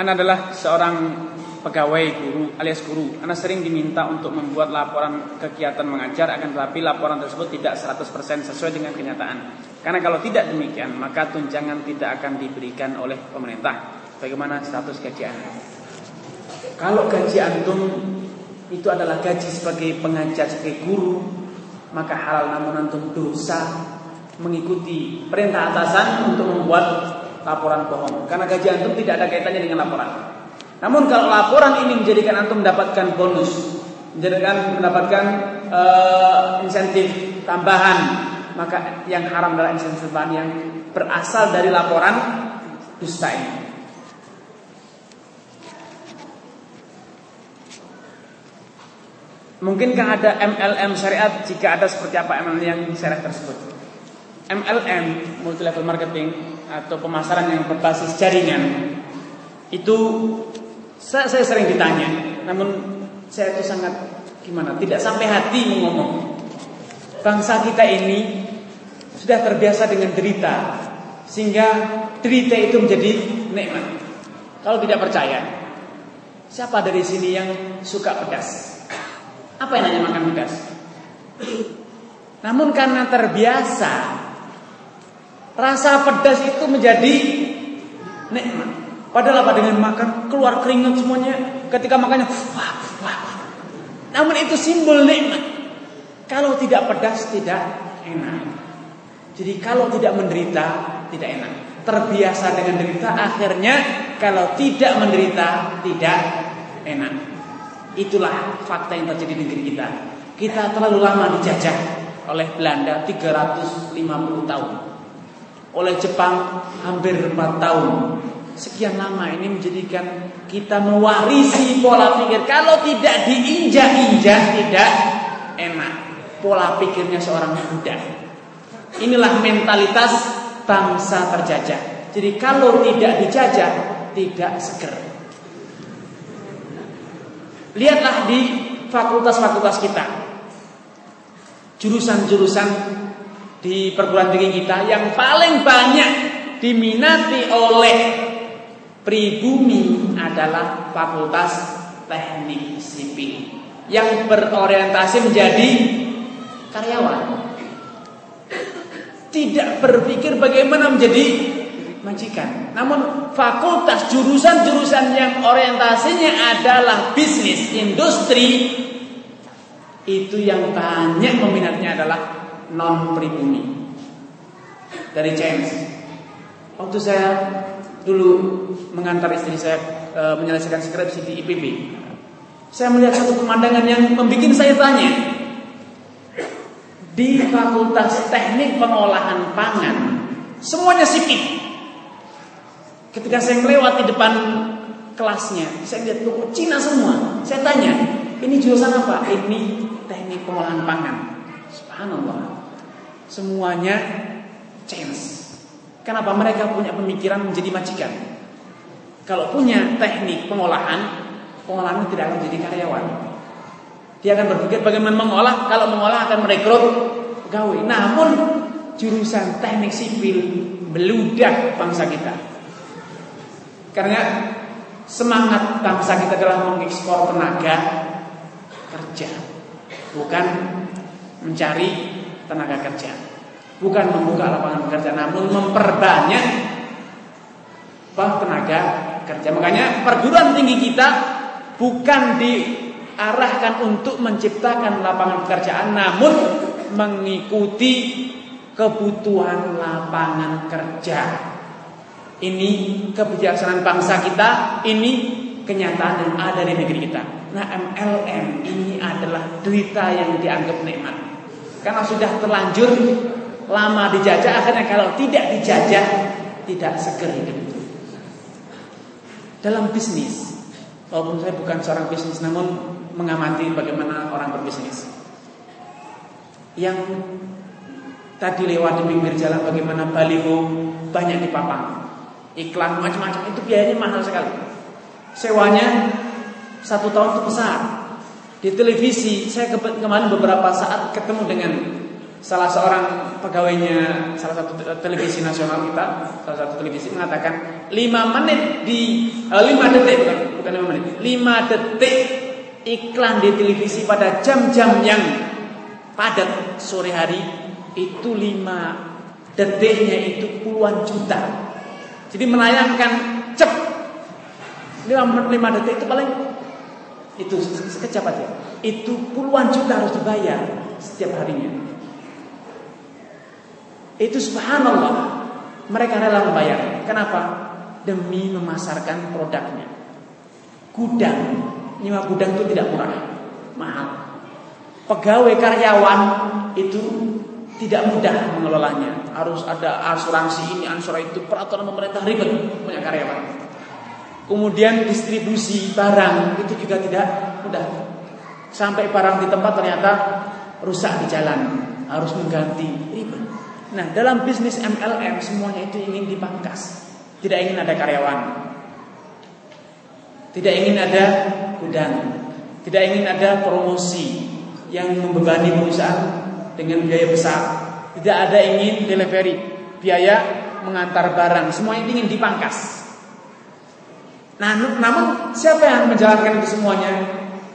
Anda adalah seorang pegawai guru alias guru. Anda sering diminta untuk membuat laporan kegiatan mengajar akan tetapi laporan tersebut tidak 100% sesuai dengan kenyataan. Karena kalau tidak demikian, maka tunjangan tidak akan diberikan oleh pemerintah. Bagaimana status gaji Anda? Kalau gaji antum itu adalah gaji sebagai pengajar sebagai guru, maka halal namun antum dosa mengikuti perintah atasan untuk membuat laporan bohong. Karena gaji antum tidak ada kaitannya dengan laporan. Namun kalau laporan ini menjadikan antum mendapatkan bonus, menjadikan mendapatkan uh, insentif tambahan, maka yang haram adalah insentif tambahan yang berasal dari laporan dusta ini. Mungkinkah ada MLM syariat jika ada seperti apa MLM yang syariat tersebut? MLM multi level marketing atau pemasaran yang berbasis jaringan itu saya, saya sering ditanya, namun saya itu sangat gimana? Tidak sampai hati ngomong. Bangsa kita ini sudah terbiasa dengan derita, sehingga derita itu menjadi nikmat. Kalau tidak percaya, siapa dari sini yang suka pedas? Apa yang hanya makan pedas? Namun karena terbiasa Rasa pedas itu menjadi nikmat. Padahal apa dengan makan? Keluar keringat semuanya. Ketika makannya wah, wah. Namun itu simbol nikmat. Kalau tidak pedas tidak enak. Jadi kalau tidak menderita tidak enak. Terbiasa dengan derita akhirnya Kalau tidak menderita tidak enak. Itulah fakta yang terjadi di negeri kita. Kita terlalu lama dijajah oleh Belanda 350 tahun. Oleh Jepang hampir 4 tahun. Sekian lama ini menjadikan kita mewarisi pola pikir kalau tidak diinjak-injak tidak enak. Pola pikirnya seorang Buddha. Inilah mentalitas bangsa terjajah. Jadi kalau tidak dijajah tidak seger. Lihatlah di fakultas-fakultas kita. Jurusan-jurusan di perguruan tinggi kita yang paling banyak diminati oleh pribumi adalah fakultas teknik sipil yang berorientasi menjadi karyawan. Tidak berpikir bagaimana menjadi majikan. Namun fakultas jurusan-jurusan yang orientasinya adalah bisnis, industri itu yang banyak peminatnya adalah non pribumi. Dari James. Waktu saya dulu mengantar istri saya e, menyelesaikan skripsi di IPB. Saya melihat satu pemandangan yang membuat saya tanya. Di Fakultas Teknik Pengolahan Pangan semuanya sipil. Ketika saya melewati depan kelasnya, saya lihat toko Cina semua. Saya tanya, ini jurusan apa? Ini teknik pengolahan pangan. Subhanallah. Semuanya change. Kenapa mereka punya pemikiran menjadi majikan? Kalau punya teknik pengolahan, pengolahan tidak akan menjadi karyawan. Dia akan berpikir bagaimana mengolah, kalau mengolah akan merekrut pegawai. Namun jurusan teknik sipil beludak bangsa kita. Karena semangat bangsa kita adalah mengekspor tenaga kerja, bukan mencari tenaga kerja, bukan membuka lapangan kerja, namun memperbanyak tenaga kerja. Makanya perguruan tinggi kita bukan diarahkan untuk menciptakan lapangan pekerjaan, namun mengikuti kebutuhan lapangan kerja. Ini kebijaksanaan bangsa kita, ini kenyataan yang ada di negeri kita. Nah MLM ini adalah derita yang dianggap nikmat. Karena sudah terlanjur lama dijajah, akhirnya kalau tidak dijajah tidak seger hidup. Dalam bisnis, walaupun saya bukan seorang bisnis, namun mengamati bagaimana orang berbisnis. Yang tadi lewat di pinggir jalan bagaimana baliho banyak dipapang iklan macam-macam itu biayanya mahal sekali. Sewanya satu tahun itu besar. Di televisi saya kemarin beberapa saat ketemu dengan salah seorang pegawainya salah satu televisi nasional kita, salah satu televisi mengatakan 5 menit di eh, 5 detik bukan bukan 5 menit, 5 detik iklan di televisi pada jam-jam yang padat sore hari itu 5 detiknya itu puluhan juta. Jadi menayangkan cep 5 detik itu paling itu sekejap aja. Itu puluhan juta harus dibayar setiap harinya. Itu subhanallah. Mereka rela membayar. Kenapa? Demi memasarkan produknya. Gudang. Nyewa gudang itu tidak murah. Mahal. Pegawai karyawan itu tidak mudah mengelolanya. Harus ada asuransi ini, asuransi itu, peraturan pemerintah ribet punya karyawan. Kemudian distribusi barang itu juga tidak mudah. Sampai barang di tempat ternyata rusak di jalan, harus mengganti ribet. Nah, dalam bisnis MLM semuanya itu ingin dipangkas. Tidak ingin ada karyawan. Tidak ingin ada gudang. Tidak ingin ada promosi yang membebani perusahaan dengan biaya besar. Tidak ada ingin delivery, biaya mengantar barang. Semuanya ingin dipangkas. Nah, namun siapa yang menjalankan itu semuanya?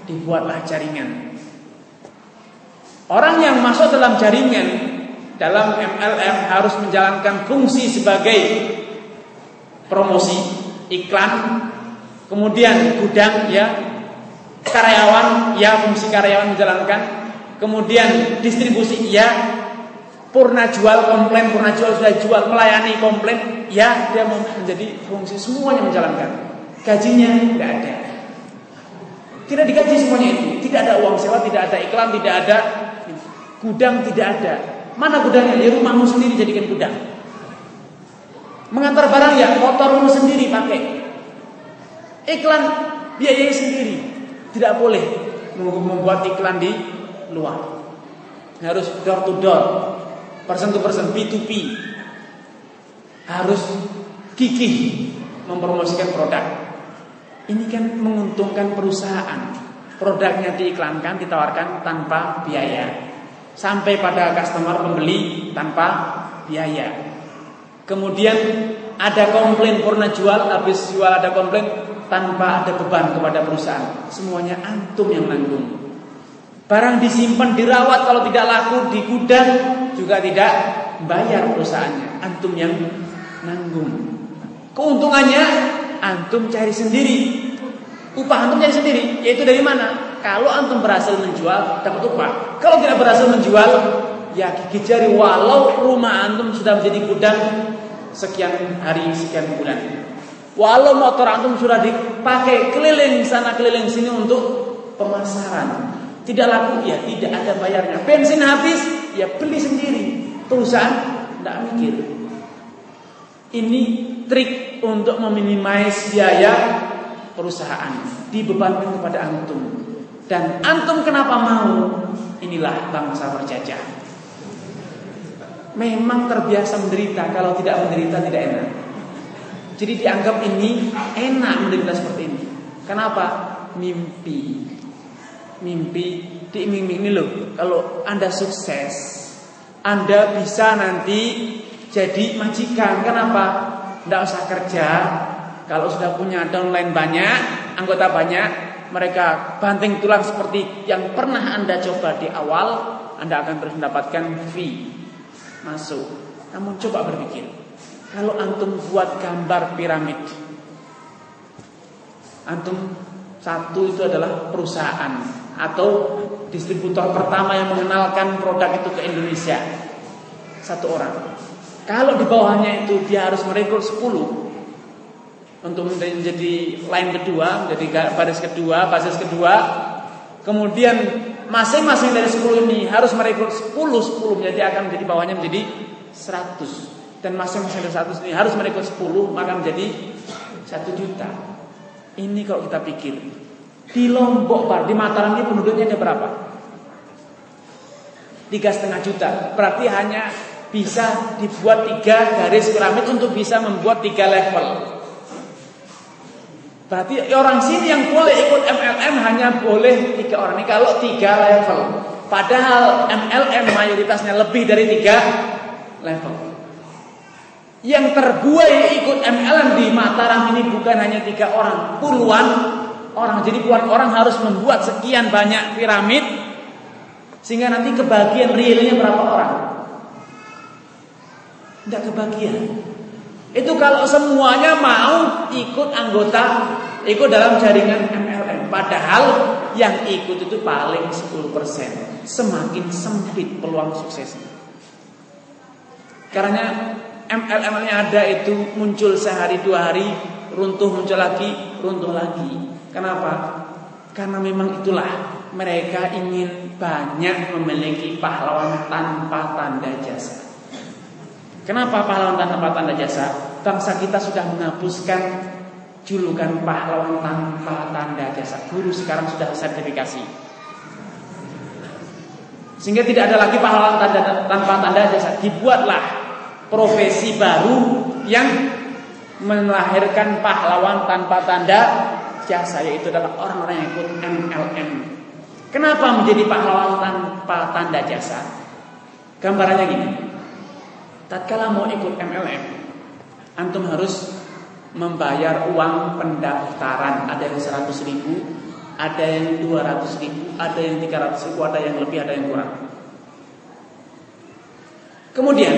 Dibuatlah jaringan. Orang yang masuk dalam jaringan dalam MLM harus menjalankan fungsi sebagai promosi, iklan, kemudian gudang ya, karyawan ya fungsi karyawan menjalankan, kemudian distribusi ya, purna jual komplain, purna jual sudah jual melayani komplain ya dia menjadi fungsi semuanya menjalankan. Gajinya tidak ada. Tidak digaji semuanya itu, tidak ada uang sewa, tidak ada iklan, tidak ada gudang, tidak ada Mana gudangnya? Di rumahmu sendiri jadikan gudang. Mengantar barang ya motormu sendiri pakai. Iklan biayai sendiri. Tidak boleh membuat iklan di luar. Harus door to door. Person to person, B2B. Harus gigih mempromosikan produk. Ini kan menguntungkan perusahaan. Produknya diiklankan, ditawarkan tanpa biaya sampai pada customer pembeli tanpa biaya. Kemudian ada komplain purna jual, habis jual ada komplain tanpa ada beban kepada perusahaan. Semuanya antum yang nanggung. Barang disimpan, dirawat kalau tidak laku di gudang juga tidak bayar perusahaannya. Antum yang nanggung. Keuntungannya antum cari sendiri. Upah antum cari sendiri, yaitu dari mana? Kalau antum berhasil menjual, dapat upah. Kalau tidak berhasil menjual, ya gigi jari walau rumah antum sudah menjadi gudang sekian hari, sekian bulan. Walau motor antum sudah dipakai keliling sana keliling sini untuk pemasaran. Tidak laku ya tidak ada bayarnya. Bensin habis ya beli sendiri. Perusahaan tidak mikir. Ini trik untuk meminimais biaya perusahaan dibebankan kepada antum. Dan antum kenapa mau? Inilah bangsa berjajah. Memang terbiasa menderita, kalau tidak menderita tidak enak. Jadi dianggap ini enak menderita seperti ini. Kenapa? Mimpi. Mimpi diiming ini loh. Kalau Anda sukses, Anda bisa nanti jadi majikan. Kenapa? Tidak usah kerja. Kalau sudah punya downline banyak, anggota banyak, mereka banting tulang seperti yang pernah Anda coba di awal, Anda akan terus mendapatkan fee masuk. Namun coba berpikir, kalau antum buat gambar piramid, antum satu itu adalah perusahaan atau distributor pertama yang mengenalkan produk itu ke Indonesia. Satu orang. Kalau di bawahnya itu dia harus merekrut 10 untuk menjadi line kedua, menjadi baris kedua, basis kedua. Kemudian masing-masing dari 10 ini harus merekrut 10, 10 menjadi akan menjadi bawahnya menjadi 100. Dan masing-masing dari 100 ini harus merekrut 10 maka menjadi 1 juta. Ini kalau kita pikir di Lombok, Pak, di Mataram ini penduduknya ada berapa? Tiga setengah juta. Berarti hanya bisa dibuat tiga garis piramid untuk bisa membuat tiga level. Berarti orang sini yang boleh ikut MLM hanya boleh tiga orang ini kalau tiga level. Padahal MLM mayoritasnya lebih dari tiga level. Yang terbuai ikut MLM di Mataram ini bukan hanya tiga orang, puluhan orang. Jadi puluhan orang harus membuat sekian banyak piramid sehingga nanti kebagian realnya berapa orang? Tidak kebagian. Itu kalau semuanya mau ikut anggota, ikut dalam jaringan MLM. Padahal yang ikut itu paling 10%. Semakin sempit peluang suksesnya. Karena MLM yang ada itu muncul sehari dua hari, runtuh muncul lagi, runtuh lagi. Kenapa? Karena memang itulah mereka ingin banyak memiliki pahlawan tanpa tanda jasa. Kenapa pahlawan tanpa tanda jasa? Bangsa kita sudah menghapuskan julukan pahlawan tanpa tanda jasa. Guru sekarang sudah sertifikasi. Sehingga tidak ada lagi pahlawan tanda, tanpa tanda jasa. Dibuatlah profesi baru yang melahirkan pahlawan tanpa tanda jasa yaitu adalah orang-orang yang ikut MLM. Kenapa menjadi pahlawan tanpa tanda jasa? Gambarannya gini. Tatkala mau ikut MLM, antum harus membayar uang pendaftaran. Ada yang 100 ribu, ada yang 200 ribu, ada yang 300 ribu, ada yang lebih, ada yang kurang. Kemudian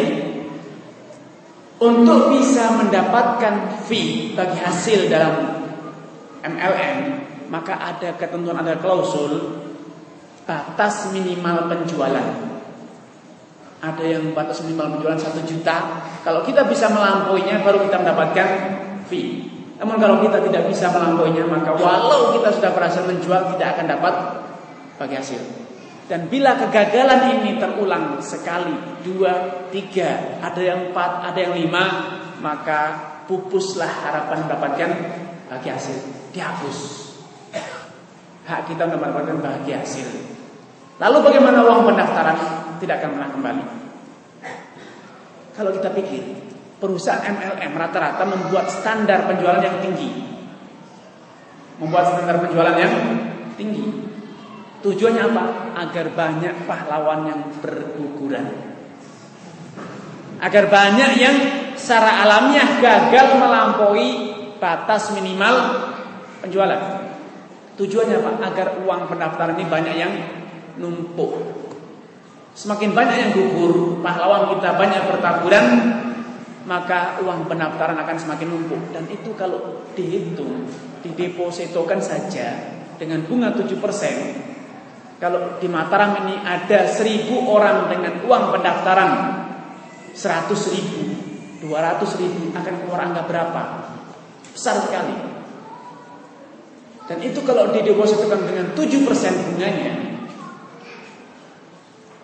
untuk bisa mendapatkan fee bagi hasil dalam MLM, maka ada ketentuan, ada klausul batas minimal penjualan. Ada yang batas minimal penjualan satu juta. Kalau kita bisa melampauinya, baru kita mendapatkan fee. Namun kalau kita tidak bisa melampauinya, maka walau kita sudah berhasil menjual, tidak akan dapat bagi hasil. Dan bila kegagalan ini terulang sekali, dua, tiga, ada yang empat, ada yang lima, maka pupuslah harapan mendapatkan bagi hasil. Dihapus. Hak kita mendapatkan bahagia hasil. Lalu bagaimana uang pendaftaran tidak akan pernah kembali? Kalau kita pikir, perusahaan MLM rata-rata membuat standar penjualan yang tinggi. Membuat standar penjualan yang tinggi. Tujuannya apa? Agar banyak pahlawan yang berguguran. Agar banyak yang secara alamiah gagal melampaui batas minimal penjualan. Tujuannya apa? Agar uang pendaftaran ini banyak yang numpuk. Semakin banyak yang gugur, pahlawan kita banyak bertaburan, maka uang pendaftaran akan semakin numpuk. Dan itu kalau dihitung, didepositokan saja dengan bunga 7%. Kalau di Mataram ini ada 1000 orang dengan uang pendaftaran 100 ribu, 200 ribu akan keluar angka berapa? Besar sekali. Dan itu kalau didepositokan dengan 7% bunganya,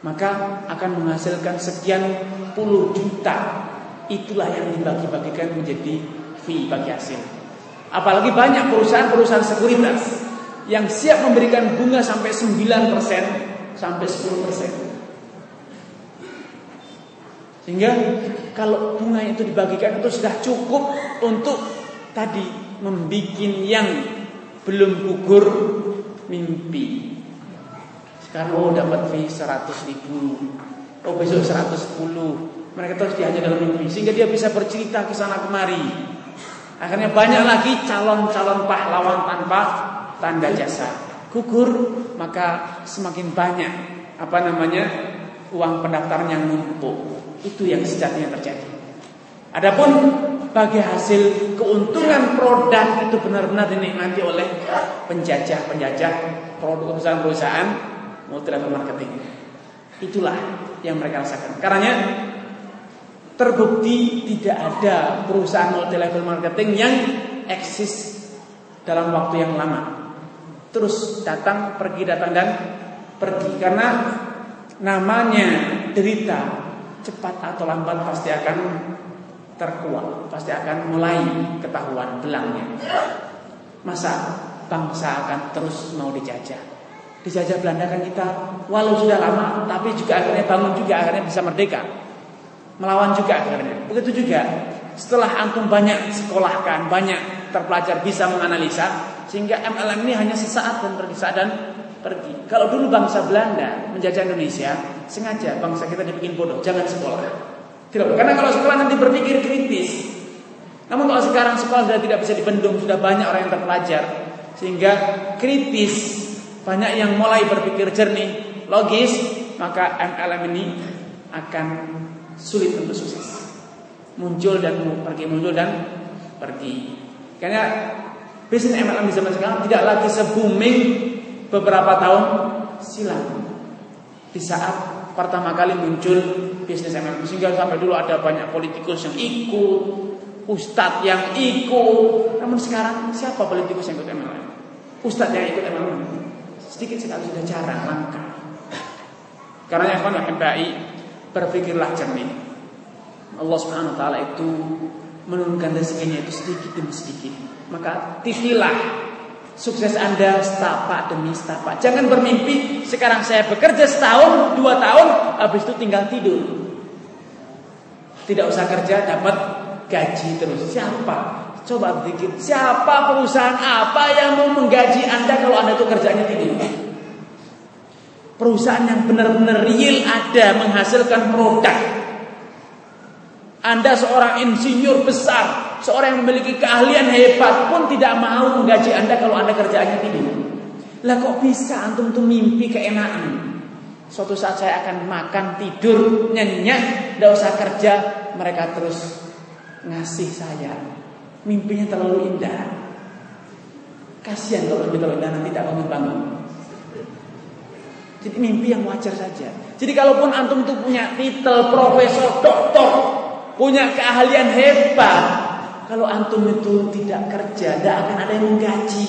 maka akan menghasilkan sekian puluh juta. Itulah yang dibagi-bagikan menjadi fee bagi hasil. Apalagi banyak perusahaan-perusahaan sekuritas yang siap memberikan bunga sampai 9% sampai 10%. Sehingga kalau bunga itu dibagikan itu sudah cukup untuk tadi membuat yang belum gugur mimpi. Sekarang oh dapat fee 100 ribu. Oh besok 110 Mereka terus diajak dalam mimpi Sehingga dia bisa bercerita ke sana kemari. Akhirnya banyak lagi calon-calon pahlawan tanpa tanda jasa. Gugur Maka semakin banyak Apa namanya Uang pendaftaran yang numpuk. Itu yang sejatinya terjadi. Adapun bagi hasil keuntungan produk itu benar-benar dinikmati oleh penjajah-penjajah produk perusahaan-perusahaan level marketing. Itulah yang mereka rasakan. Karena terbukti tidak ada perusahaan multi level marketing yang eksis dalam waktu yang lama. Terus datang, pergi, datang dan pergi karena namanya derita cepat atau lambat pasti akan terkuat, pasti akan mulai ketahuan belangnya. Masa bangsa akan terus mau dijajah? Dijajah Belanda kan kita walau sudah lama tapi juga akhirnya bangun juga akhirnya bisa merdeka melawan juga akhirnya begitu juga setelah antum banyak sekolahkan banyak terpelajar bisa menganalisa sehingga MLM ini hanya sesaat dan tergesa dan pergi. Kalau dulu bangsa Belanda menjajah Indonesia, sengaja bangsa kita dibikin bodoh, jangan sekolah. Tidak, karena kalau sekolah nanti berpikir kritis. Namun kalau sekarang sekolah sudah tidak bisa dibendung, sudah banyak orang yang terpelajar, sehingga kritis, banyak yang mulai berpikir jernih, logis, maka MLM ini akan sulit untuk sukses. Muncul dan pergi, muncul dan pergi. Karena bisnis MLM di zaman sekarang tidak lagi se-booming beberapa tahun silam. Di saat pertama kali muncul bisnis MLM sehingga sampai dulu ada banyak politikus yang ikut, ustadz yang ikut. Namun sekarang siapa politikus yang ikut MLM? Ustadz yang ikut MLM sedikit sekali sudah jarang, langka. Karena yang kan baik berpikirlah jernih. Allah Subhanahu wa taala itu menurunkan rezekinya itu sedikit demi sedikit. Maka titilah sukses Anda setapak demi setapak. Jangan bermimpi sekarang saya bekerja setahun, dua tahun, habis itu tinggal tidur. Tidak usah kerja dapat gaji terus. Siapa? Coba pikir, siapa perusahaan apa yang mau menggaji Anda kalau Anda itu kerjanya tidur? Perusahaan yang benar-benar real ada menghasilkan produk. Anda seorang insinyur besar, seorang yang memiliki keahlian hebat pun tidak mau menggaji Anda kalau Anda kerjaannya tidur. Lah kok bisa antum tuh mimpi keenaan? Suatu saat saya akan makan, tidur, nyenyak, tidak usah kerja, mereka terus ngasih saya. Mimpinya terlalu indah. Kasihan kalau mimpi terlalu indah nanti tidak bangun-bangun. Jadi mimpi yang wajar saja. Jadi kalaupun antum tuh punya titel profesor, doktor, punya keahlian hebat, kalau antum itu tidak kerja, tidak akan ada yang menggaji.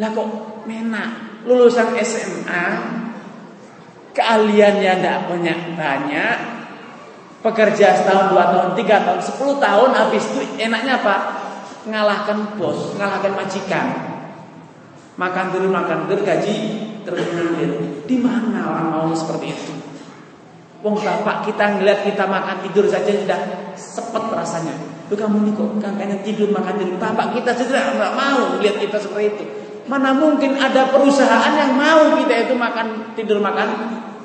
Lah kok menak lulusan SMA, keahliannya tidak banyak banyak, pekerja setahun, dua tahun, tiga tahun, sepuluh tahun, habis itu enaknya apa? Ngalahkan bos, ngalahkan majikan. Makan dulu, makan dulu, gaji terus. Di mana orang mau seperti itu? Wong bapak kita ngeliat kita makan tidur saja sudah sepet rasanya. Lu kamu nih kok kakaknya tidur makan tidur. Bapak kita sudah nggak mau lihat kita seperti itu. Mana mungkin ada perusahaan yang mau kita itu makan tidur makan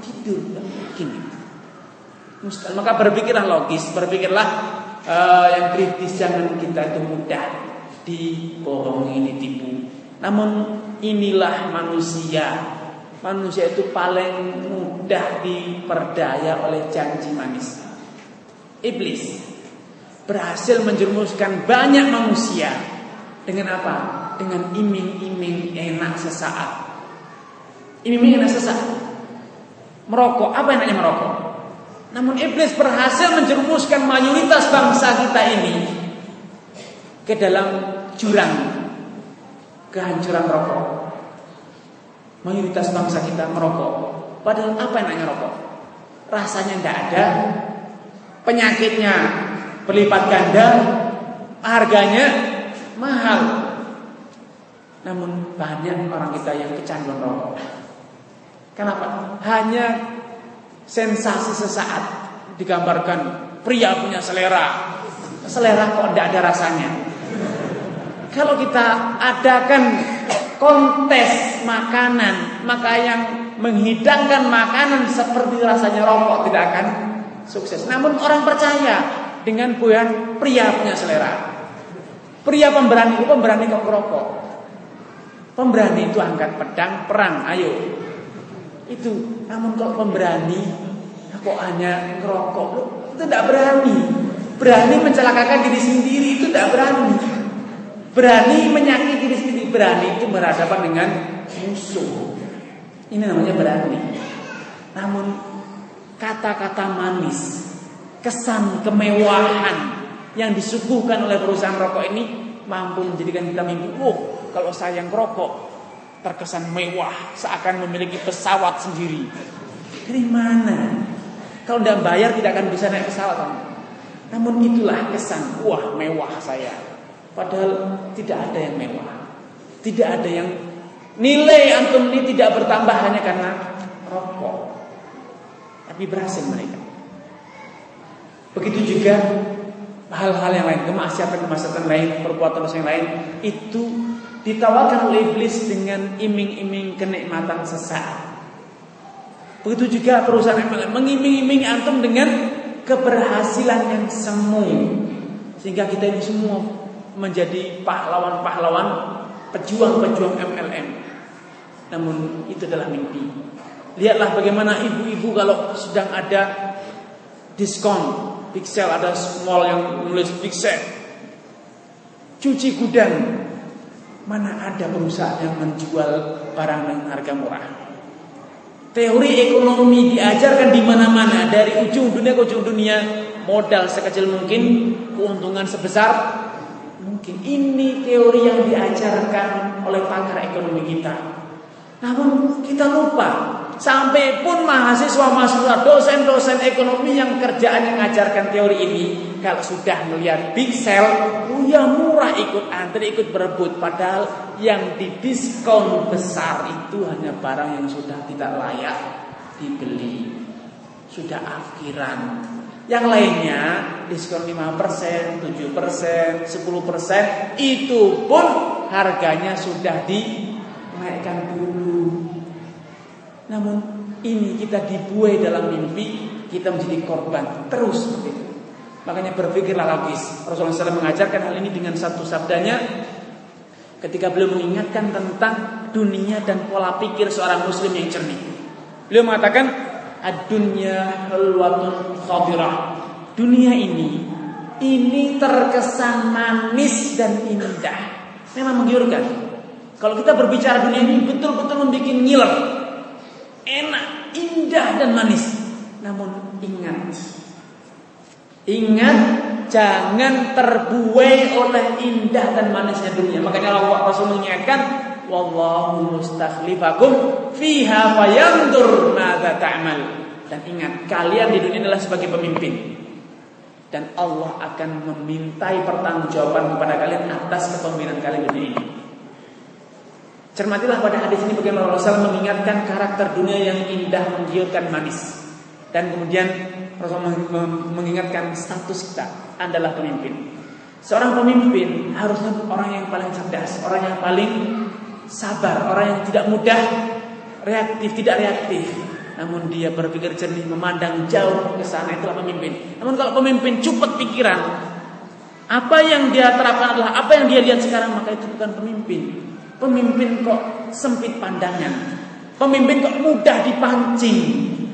tidur. Gini. Mustahil. Maka berpikirlah logis, berpikirlah uh, yang kritis jangan kita itu mudah dibohongi, ditipu. Namun inilah manusia. Manusia itu paling mudah diperdaya oleh janji manis. Iblis berhasil menjerumuskan banyak manusia dengan apa? Dengan iming-iming enak sesaat. Iming-iming enak sesaat. Merokok, apa enaknya merokok? Namun iblis berhasil menjerumuskan mayoritas bangsa kita ini ke dalam jurang kehancuran rokok. Mayoritas bangsa kita merokok. Padahal apa enaknya rokok? Rasanya tidak ada, penyakitnya berlipat ganda, harganya mahal. Namun banyak orang kita yang kecanduan rokok. Kenapa? Hanya sensasi sesaat digambarkan pria punya selera. Selera kok tidak ada rasanya. Kalau kita adakan kontes makanan, maka yang menghidangkan makanan seperti rasanya rokok tidak akan sukses. Namun orang percaya dengan buayan pria punya selera. Pria pemberani itu pemberani kok rokok. Pemberani itu angkat pedang perang, ayo. Itu. Namun kalau pemberani kok hanya ngerokok, itu tidak berani. Berani mencelakakan diri sendiri itu tidak berani. Berani menyakiti diri sendiri, berani itu berhadapan dengan musuh. Ini namanya berani. Namun kata-kata manis, kesan kemewahan yang disuguhkan oleh perusahaan rokok ini mampu menjadikan kita mimpi, oh kalau saya yang rokok terkesan mewah, seakan memiliki pesawat sendiri. Dari mana? Kalau tidak bayar tidak akan bisa naik pesawat. Namun itulah kesan, wah mewah saya. Padahal tidak ada yang mewah. Tidak ada yang nilai antum ini tidak bertambah hanya karena rokok. Tapi berhasil mereka. Begitu juga hal-hal yang lain, kemaksiatan-kemaksiatan lain, perbuatan yang lain itu ditawarkan oleh iblis dengan iming-iming kenikmatan sesaat. Begitu juga perusahaan MLM mengiming-imingi antum dengan keberhasilan yang semu. Sehingga kita ini semua menjadi pahlawan-pahlawan pejuang-pejuang MLM. Namun itu adalah mimpi. Lihatlah bagaimana ibu-ibu kalau sedang ada diskon, sale ada mall yang menulis big sale. Cuci gudang. Mana ada perusahaan yang menjual barang dengan harga murah? Teori ekonomi diajarkan di mana-mana dari ujung dunia ke ujung dunia, modal sekecil mungkin, keuntungan sebesar mungkin. Ini teori yang diajarkan oleh pakar ekonomi kita. Namun kita lupa Sampai pun mahasiswa-mahasiswa dosen-dosen ekonomi yang kerjaan yang mengajarkan teori ini kalau sudah melihat big sale, oh ya murah ikut antri, ikut berebut padahal yang didiskon besar itu hanya barang yang sudah tidak layak dibeli. Sudah akhiran. Yang lainnya diskon 5%, 7%, 10% itu pun harganya sudah dinaikkan Namun ini kita dibuai dalam mimpi, kita menjadi korban terus. Makanya berpikirlah logis. Rasulullah SAW mengajarkan hal ini dengan satu sabdanya ketika beliau mengingatkan tentang dunia dan pola pikir seorang muslim yang cernih. Beliau mengatakan ad-dunya khadirah. Dunia ini ini terkesan manis dan indah. Memang menggiurkan. Kalau kita berbicara dunia ini betul-betul membuat ngiler enak, indah dan manis. Namun ingat, ingat jangan terbuai oleh indah dan manisnya dunia. Makanya Allah Rasul mengingatkan, wallahu mustakhlifakum fiha fayandur madza ta'mal. Dan ingat, kalian di dunia adalah sebagai pemimpin. Dan Allah akan memintai pertanggungjawaban kepada kalian atas kepemimpinan kalian di dunia ini. Cermatilah pada hadis ini bagaimana Rasul mengingatkan karakter dunia yang indah, menggiurkan, manis. Dan kemudian Rasul mengingatkan status kita adalah pemimpin. Seorang pemimpin harusnya orang yang paling cerdas, orang yang paling sabar, orang yang tidak mudah reaktif, tidak reaktif. Namun dia berpikir jernih, memandang jauh ke sana itulah pemimpin. Namun kalau pemimpin cepat pikiran, apa yang dia terapkan adalah apa yang dia lihat sekarang, maka itu bukan pemimpin. Pemimpin kok sempit pandangan. Pemimpin kok mudah dipancing.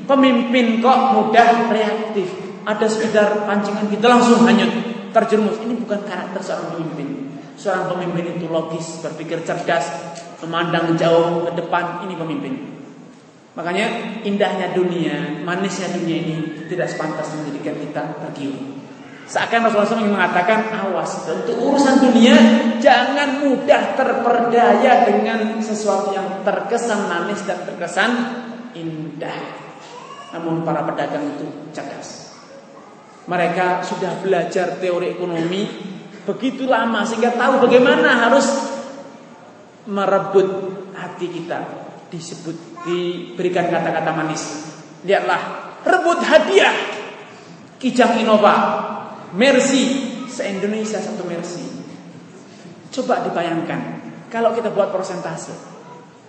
Pemimpin kok mudah reaktif. Ada sekedar pancingan kita langsung hanyut terjerumus. Ini bukan karakter seorang pemimpin. Seorang pemimpin itu logis, berpikir cerdas, memandang jauh ke depan. Ini pemimpin. Makanya indahnya dunia, manisnya dunia ini tidak sepantas menjadikan kita tergiur. Seakan Rasulullah SAW mengatakan awas untuk urusan dunia jangan mudah terperdaya dengan sesuatu yang terkesan manis dan terkesan indah. Namun para pedagang itu cerdas. Mereka sudah belajar teori ekonomi begitu lama sehingga tahu bagaimana harus merebut hati kita. Disebut diberikan kata-kata manis. Lihatlah, rebut hadiah Kijang Innova Mercy se-Indonesia satu Mercy. Coba dibayangkan kalau kita buat persentase.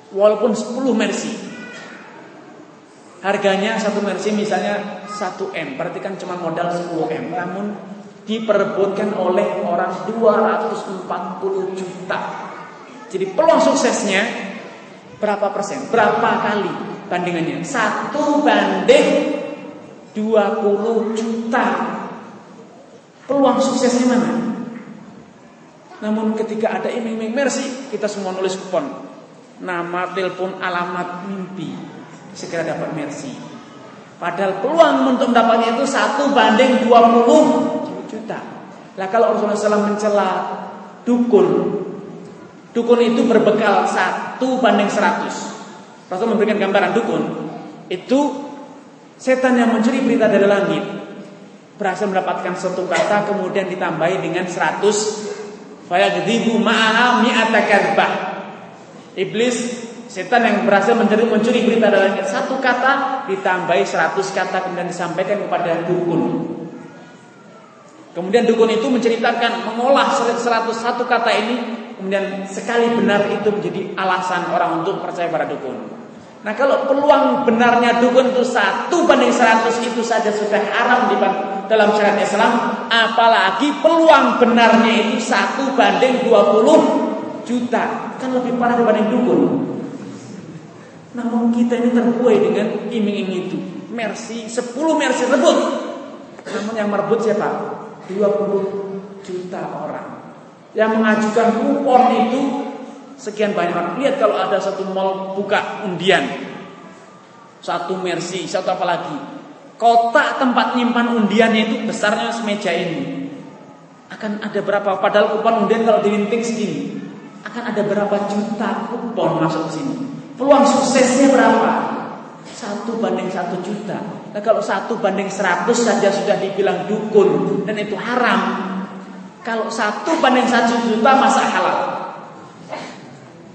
Walaupun 10 Mercy. Harganya satu Mercy misalnya 1 M, berarti kan cuma modal 10 M. Namun diperebutkan oleh orang 240 juta. Jadi peluang suksesnya berapa persen? Berapa kali bandingannya? Satu banding 20 juta Peluang suksesnya mana? Namun ketika ada iming-iming mercy, kita semua nulis kupon. Nama, telepon, alamat, mimpi. Segera dapat mercy. Padahal peluang untuk mendapatnya itu satu banding 20 juta. Lah kalau Rasulullah SAW mencela dukun, dukun itu berbekal satu banding 100. Rasul memberikan gambaran dukun itu setan yang mencuri berita dari langit berhasil mendapatkan satu kata kemudian ditambahi dengan 100 fayagdzibu ma'aha mi'ata. Iblis setan yang berhasil mencuri mencuri berita dari satu kata ditambahi 100 kata kemudian disampaikan kepada dukun. Kemudian dukun itu menceritakan mengolah 101 kata ini kemudian sekali benar itu menjadi alasan orang untuk percaya pada dukun. Nah kalau peluang benarnya dukun itu satu banding seratus itu saja sudah haram di dalam syariat Islam, apalagi peluang benarnya itu satu banding dua puluh juta, kan lebih parah dibanding dukun. Namun kita ini terbuai dengan iming-iming itu. Mercy, 10 mercy rebut. Namun yang merebut siapa? 20 juta orang. Yang mengajukan kupon itu sekian banyak orang. Lihat kalau ada satu mall buka undian. Satu mercy, satu apa lagi. Kotak tempat nyimpan undiannya itu besarnya semeja ini. Akan ada berapa? Padahal kupon undian kalau dilinting segini. Akan ada berapa juta kupon masuk ke sini. Peluang suksesnya berapa? Satu banding satu juta. Nah kalau satu banding seratus saja sudah dibilang dukun dan itu haram. Kalau satu banding satu juta masa halal.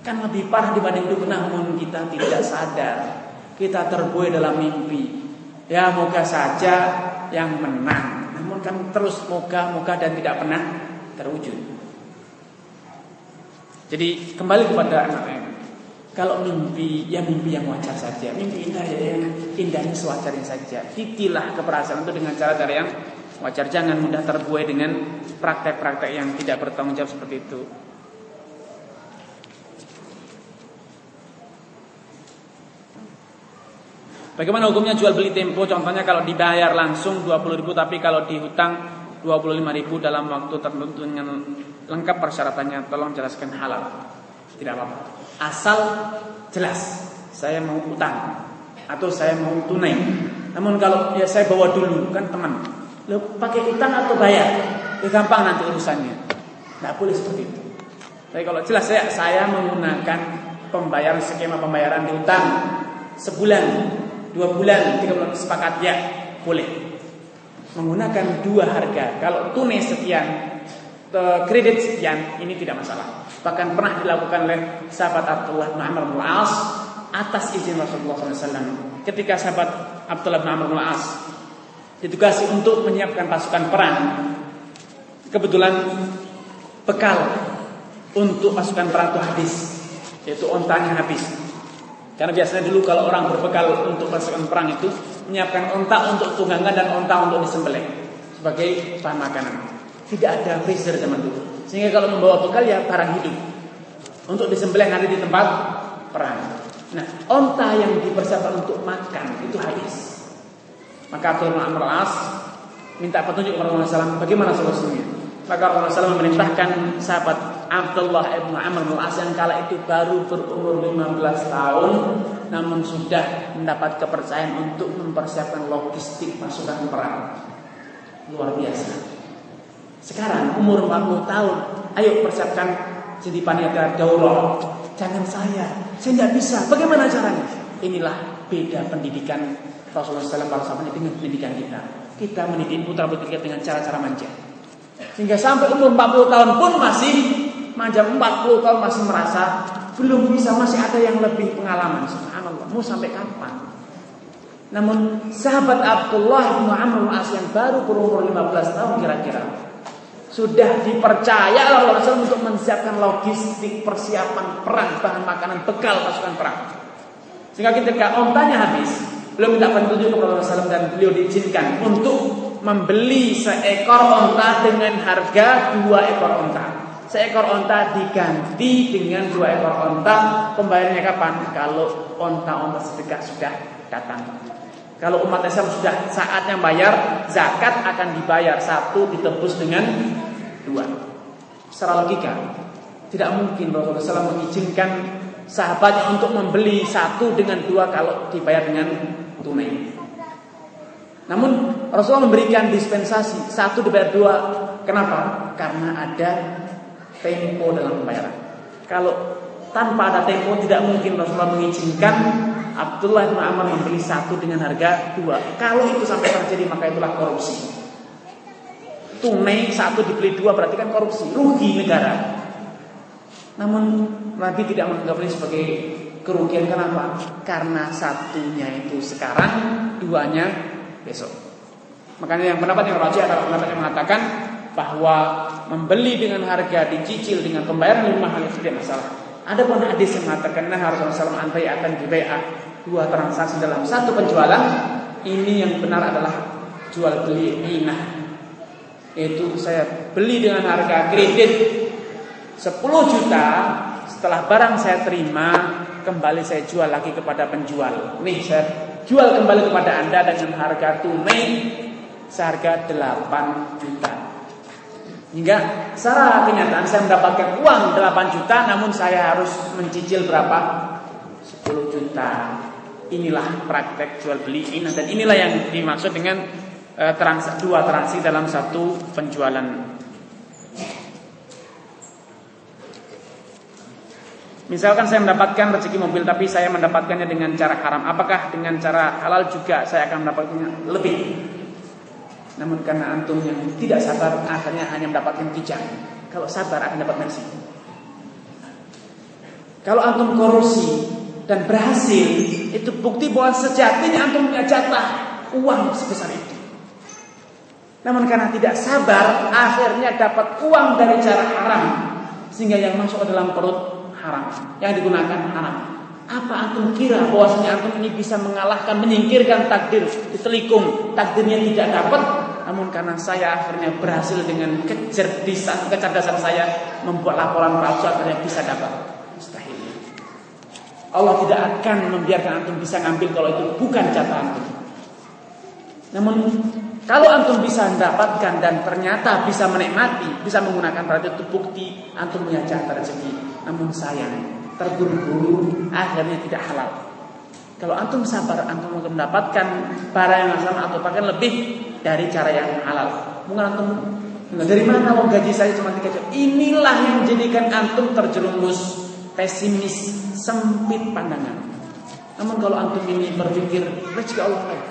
Kan lebih parah dibanding dukun. Namun kita tidak sadar. Kita terbuai dalam mimpi. Ya moga saja yang menang. Namun kan terus moga-moga dan tidak pernah terwujud. Jadi kembali kepada anak-anak kalau mimpi, ya mimpi yang wajar saja. Mimpi indah ya yang indahnya sewajarnya saja. Titilah keperasaan itu dengan cara-cara yang wajar. Jangan mudah terbuai dengan praktek-praktek yang tidak bertanggung jawab seperti itu. Bagaimana hukumnya jual beli tempo? Contohnya kalau dibayar langsung 20 ribu tapi kalau dihutang 25 ribu dalam waktu tertentu dengan lengkap persyaratannya. Tolong jelaskan halal. Tidak apa-apa. Asal jelas saya mau utang atau saya mau tunai. Namun kalau ya saya bawa dulu kan teman. Lo pakai utang atau bayar? Ya gampang nanti urusannya. Tidak boleh seperti itu. Tapi kalau jelas saya saya menggunakan pembayaran skema pembayaran di utang sebulan, dua bulan, tiga bulan sepakat ya boleh. Menggunakan dua harga. Kalau tunai sekian, kredit sekian, ini tidak masalah. Bahkan pernah dilakukan oleh sahabat Abdullah bin Amr bin As atas izin Rasulullah SAW. Ketika sahabat Abdullah bin Amr bin As ditugasi untuk menyiapkan pasukan perang, kebetulan bekal untuk pasukan perang itu habis, yaitu ontanya habis. Karena biasanya dulu kalau orang berbekal untuk pasukan perang itu menyiapkan onta untuk tunggangan dan onta untuk disembelih sebagai bahan makanan. Tidak ada freezer zaman dulu. Sehingga kalau membawa bekal ya barang hidup untuk disembelih nanti di tempat perang. Nah, onta yang dipersiapkan untuk makan itu habis. Maka Abdul Amr As minta petunjuk kepada Rasulullah SAW bagaimana solusinya. Maka Rasulullah SAW memerintahkan sahabat Abdullah ibn Amr bin As yang kala itu baru berumur 15 tahun namun sudah mendapat kepercayaan untuk mempersiapkan logistik pasukan perang. Luar biasa. Sekarang umur 40 tahun, ayo persiapkan jadi panitia daurah. Jangan saya, saya tidak bisa. Bagaimana caranya? Inilah beda pendidikan Rasulullah SAW para sahabat dengan pendidikan kita. Kita mendidik putra putri kita dengan cara-cara manja. Sehingga sampai umur 40 tahun pun masih manja 40 tahun masih merasa belum bisa masih ada yang lebih pengalaman. Subhanallah. Mau sampai kapan? Namun sahabat Abdullah bin Amr As yang baru berumur 15 tahun kira-kira sudah dipercaya oleh Rasul untuk menyiapkan logistik persiapan perang bahan makanan bekal pasukan perang. Sehingga ketika ontanya habis, beliau minta petunjuk kepada Rasulullah dan beliau diizinkan untuk membeli seekor onta dengan harga dua ekor onta. Seekor onta diganti dengan dua ekor onta. Pembayarannya kapan? Kalau onta-onta sedekah sudah datang. Kalau umat Islam sudah saatnya bayar, zakat akan dibayar satu ditebus dengan dua. Secara logika, tidak mungkin Rasulullah SAW mengizinkan sahabatnya untuk membeli satu dengan dua kalau dibayar dengan tunai. Namun Rasulullah memberikan dispensasi satu dibayar dua. Kenapa? Karena ada tempo dalam pembayaran. Kalau tanpa ada tempo tidak mungkin Rasulullah mengizinkan Abdullah bin Amr membeli satu dengan harga dua. Kalau itu sampai terjadi maka itulah korupsi. Tunai satu dibeli dua berarti kan korupsi, rugi negara. Namun Nabi tidak menganggap ini sebagai kerugian kenapa? Karena satunya itu sekarang, duanya besok. Makanya yang pendapat yang rajin adalah pendapat yang mengatakan bahwa membeli dengan harga dicicil dengan pembayaran lebih mahal itu tidak masalah. Ada pun hadis yang mengatakan nah Rasulullah antai akan dibai'ah dua transaksi dalam satu penjualan. Ini yang benar adalah jual beli inah. Yaitu saya beli dengan harga kredit 10 juta, setelah barang saya terima, kembali saya jual lagi kepada penjual. Nih saya jual kembali kepada Anda dengan harga tunai seharga 8 juta. Hingga secara kenyataan saya mendapatkan uang 8 juta namun saya harus mencicil berapa? 10 juta. Inilah praktek jual beli ini dan inilah yang dimaksud dengan uh, trans dua transaksi dalam satu penjualan. Misalkan saya mendapatkan rezeki mobil tapi saya mendapatkannya dengan cara haram, apakah dengan cara halal juga saya akan mendapatkannya lebih? Namun karena antum yang tidak sabar akhirnya hanya mendapatkan kijang. Kalau sabar akan dapat nasi. Kalau antum korupsi dan berhasil, itu bukti bahwa sejatinya antum punya jatah uang sebesar itu. Namun karena tidak sabar, akhirnya dapat uang dari cara haram, sehingga yang masuk ke dalam perut haram, yang digunakan haram. Apa antum kira bahwasanya antum ini bisa mengalahkan, menyingkirkan takdir, ditelikung, takdirnya tidak dapat, namun karena saya akhirnya berhasil dengan kecerdasan, kecerdasan saya membuat laporan palsu akhirnya bisa dapat. Mustahil. Allah tidak akan membiarkan antum bisa ngambil kalau itu bukan jatah antum. Namun kalau antum bisa mendapatkan dan ternyata bisa menikmati, bisa menggunakan berarti itu bukti antum punya jatah rezeki. Namun sayang, terburu-buru akhirnya tidak halal. Kalau antum sabar, antum akan mendapatkan barang yang sama atau bahkan lebih dari cara yang halal. Mungkin antum dari mana uang gaji saya cuma 3 juta? Inilah yang menjadikan antum terjerumus pesimis, sempit pandangan. Namun kalau antum ini berpikir rezeki Allah baik.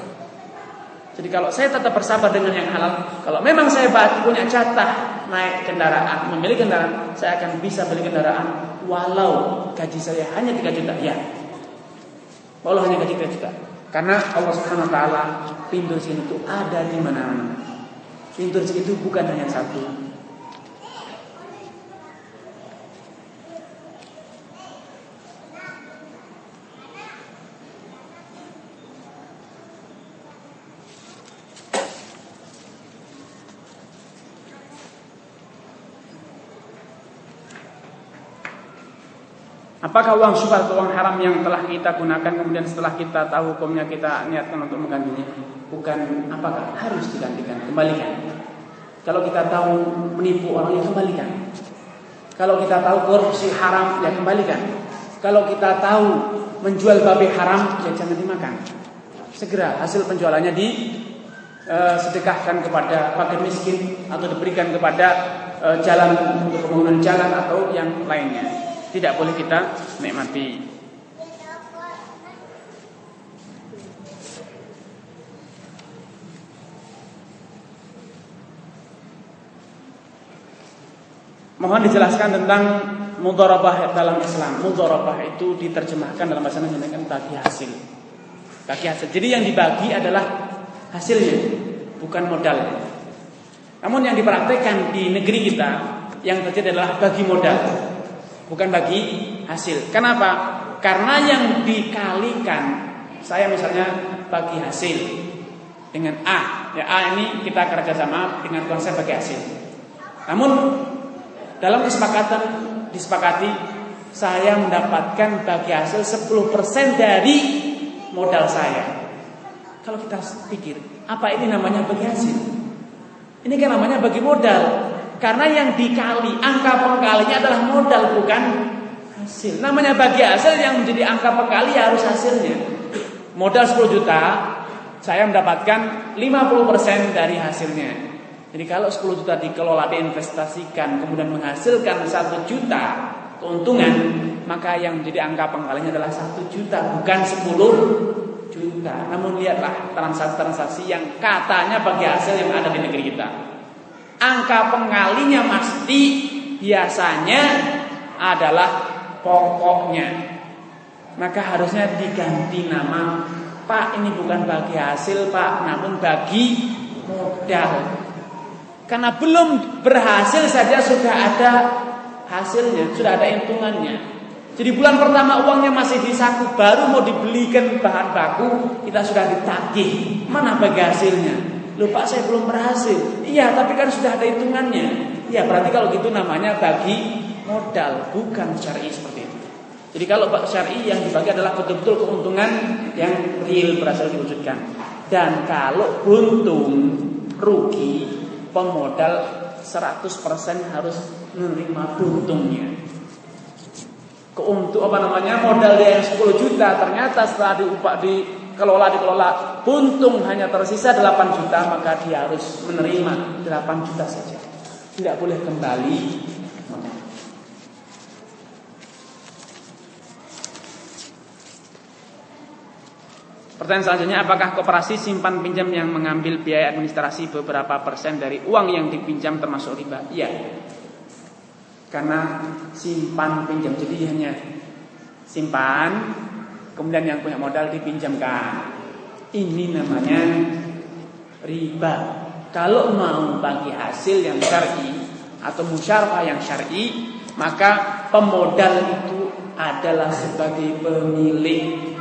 Jadi kalau saya tetap bersabar dengan yang halal, kalau memang saya punya jatah naik kendaraan, memiliki kendaraan, saya akan bisa beli kendaraan walau gaji saya hanya 3 juta. Ya. Walau hanya gaji 3 juta. Karena Allah Subhanahu wa taala pintu rezeki itu ada di mana-mana. Pintu rezeki itu bukan hanya satu. Apakah uang syubhat atau uang haram yang telah kita gunakan kemudian setelah kita tahu hukumnya kita niatkan untuk menggantinya? Bukan apakah harus digantikan, kembalikan. Kalau kita tahu menipu orang ya kembalikan. Kalau kita tahu korupsi haram ya kembalikan. Kalau kita tahu menjual babi haram ya jangan dimakan. Segera hasil penjualannya di uh, sedekahkan kepada fakir miskin atau diberikan kepada uh, jalan untuk pembangunan jalan atau yang lainnya tidak boleh kita nikmati. Mohon dijelaskan tentang mudharabah dalam Islam. Mudharabah itu diterjemahkan dalam bahasa Indonesia dengan bagi hasil. Bagi hasil. Jadi yang dibagi adalah hasilnya, bukan modal. Namun yang dipraktekkan di negeri kita yang terjadi adalah bagi modal bukan bagi hasil. Kenapa? Karena yang dikalikan saya misalnya bagi hasil dengan A. Ya A ini kita kerjasama dengan konsep bagi hasil. Namun dalam kesepakatan disepakati saya mendapatkan bagi hasil 10% dari modal saya. Kalau kita pikir, apa ini namanya bagi hasil? Ini kan namanya bagi modal. Karena yang dikali angka pengkalinya adalah modal bukan hasil. Namanya bagi hasil yang menjadi angka pengkali harus hasilnya. Modal 10 juta, saya mendapatkan 50% dari hasilnya. Jadi kalau 10 juta dikelola diinvestasikan kemudian menghasilkan 1 juta keuntungan, maka yang menjadi angka pengkalinya adalah 1 juta bukan 10 juta. Namun lihatlah transaksi-transaksi yang katanya bagi hasil yang ada di negeri kita angka pengalinya pasti biasanya adalah pokoknya. Maka harusnya diganti nama Pak ini bukan bagi hasil Pak Namun bagi modal Karena belum berhasil saja sudah ada hasilnya, sudah ada hitungannya. Jadi bulan pertama uangnya masih di saku, baru mau dibelikan bahan baku, kita sudah ditagih. Mana bagi hasilnya? Lupa saya belum berhasil. Iya, tapi kan sudah ada hitungannya. Iya, berarti kalau gitu namanya bagi modal, bukan syar'i seperti itu. Jadi kalau syar'i yang dibagi adalah betul-betul keuntungan yang real berhasil diwujudkan. Dan kalau buntung, rugi, pemodal 100% harus menerima buntungnya keuntung apa namanya modal dia yang 10 juta ternyata setelah diupah dikelola dikelola. Buntung hanya tersisa 8 juta maka dia harus menerima 8 juta saja. Tidak boleh kembali. Pertanyaan selanjutnya, apakah koperasi simpan pinjam yang mengambil biaya administrasi beberapa persen dari uang yang dipinjam termasuk riba? Iya, karena simpan pinjam jadi hanya simpan kemudian yang punya modal dipinjamkan. Ini namanya riba. Kalau mau bagi hasil yang syar'i atau musyarakah yang syar'i maka pemodal itu adalah sebagai pemilik.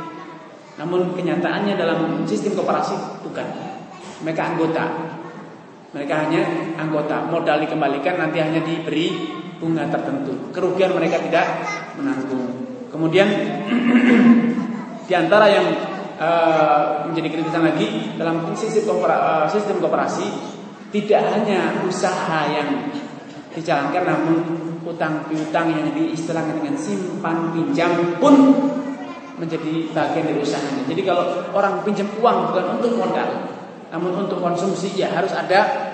Namun kenyataannya dalam sistem koperasi bukan. Mereka anggota. Mereka hanya anggota. Modal dikembalikan nanti hanya diberi bunga tertentu. Kerugian mereka tidak menanggung. Kemudian di antara yang uh, menjadi kritisan lagi dalam sistem, koopera, uh, sistem kooperasi tidak hanya usaha yang dijalankan namun utang piutang yang diistilahkan dengan simpan pinjam pun menjadi bagian dari usahanya. Jadi kalau orang pinjam uang bukan untuk modal, namun untuk konsumsi ya harus ada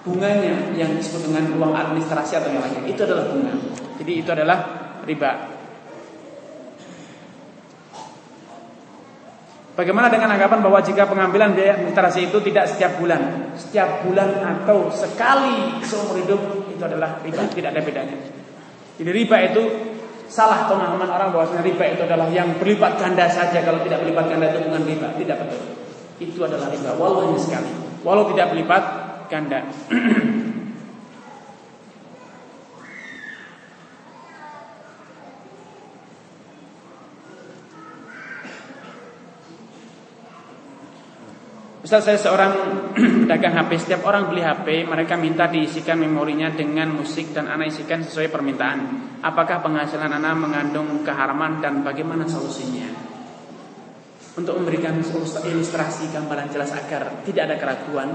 bunganya yang disebut dengan uang administrasi atau yang lainnya itu adalah bunga. Jadi itu adalah riba. Bagaimana dengan anggapan bahwa jika pengambilan biaya administrasi itu tidak setiap bulan, setiap bulan atau sekali seumur hidup itu adalah riba, tidak ada bedanya. Jadi riba itu salah pemahaman orang bahwa riba itu adalah yang berlipat ganda saja kalau tidak berlipat ganda itu bukan riba, tidak betul. Itu adalah riba, walau hanya sekali. Walau tidak berlipat ganda. Ustaz saya seorang pedagang HP Setiap orang beli HP Mereka minta diisikan memorinya dengan musik Dan anak isikan sesuai permintaan Apakah penghasilan anak mengandung keharaman Dan bagaimana solusinya Untuk memberikan ilustrasi gambaran jelas agar Tidak ada keraguan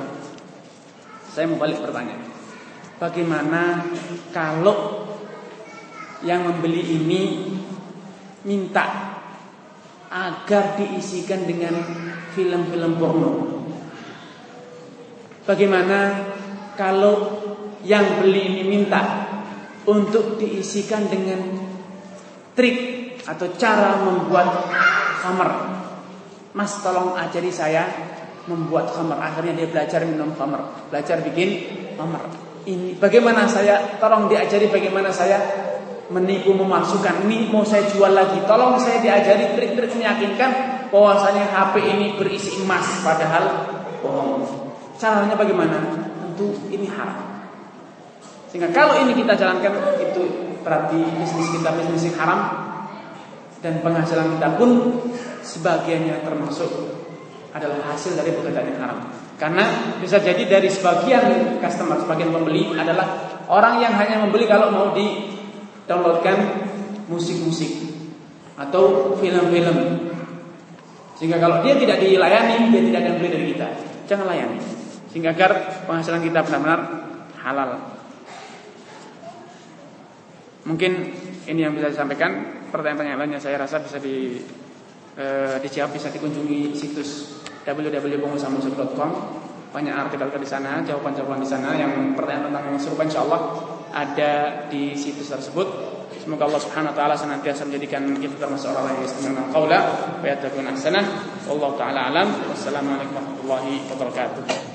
saya mau balik pertanyaan. Bagaimana kalau yang membeli ini minta agar diisikan dengan film-film porno? Bagaimana kalau yang beli ini minta untuk diisikan dengan trik atau cara membuat kamar? Mas tolong ajari saya membuat khamar. Akhirnya dia belajar minum khamar, belajar bikin khamar. Ini bagaimana saya tolong diajari bagaimana saya menipu memasukkan ini mau saya jual lagi. Tolong saya diajari trik-trik meyakinkan bahwasanya HP ini berisi emas padahal bohong. Caranya bagaimana? Tentu ini haram. Sehingga kalau ini kita jalankan itu berarti bisnis kita bisnis haram dan penghasilan kita pun sebagiannya termasuk adalah hasil dari pekerjaan yang haram. Karena bisa jadi dari sebagian customer, sebagian pembeli adalah orang yang hanya membeli kalau mau di downloadkan musik-musik atau film-film. Sehingga kalau dia tidak dilayani, dia tidak akan beli dari kita. Jangan layani. Sehingga agar penghasilan kita benar-benar halal. Mungkin ini yang bisa disampaikan. Pertanyaan-pertanyaan lainnya saya rasa bisa di eh, dijawab bisa dikunjungi situs www.pengusahamusik.com banyak artikel di sana, jawaban-jawaban di sana yang pertanyaan tentang yang serupa insya Allah ada di situs tersebut. Semoga Allah Subhanahu wa taala senantiasa menjadikan kita termasuk orang yang istimewa qaula wa yattaquna ahsanah. Wallahu taala alam. Wassalamualaikum warahmatullahi wabarakatuh.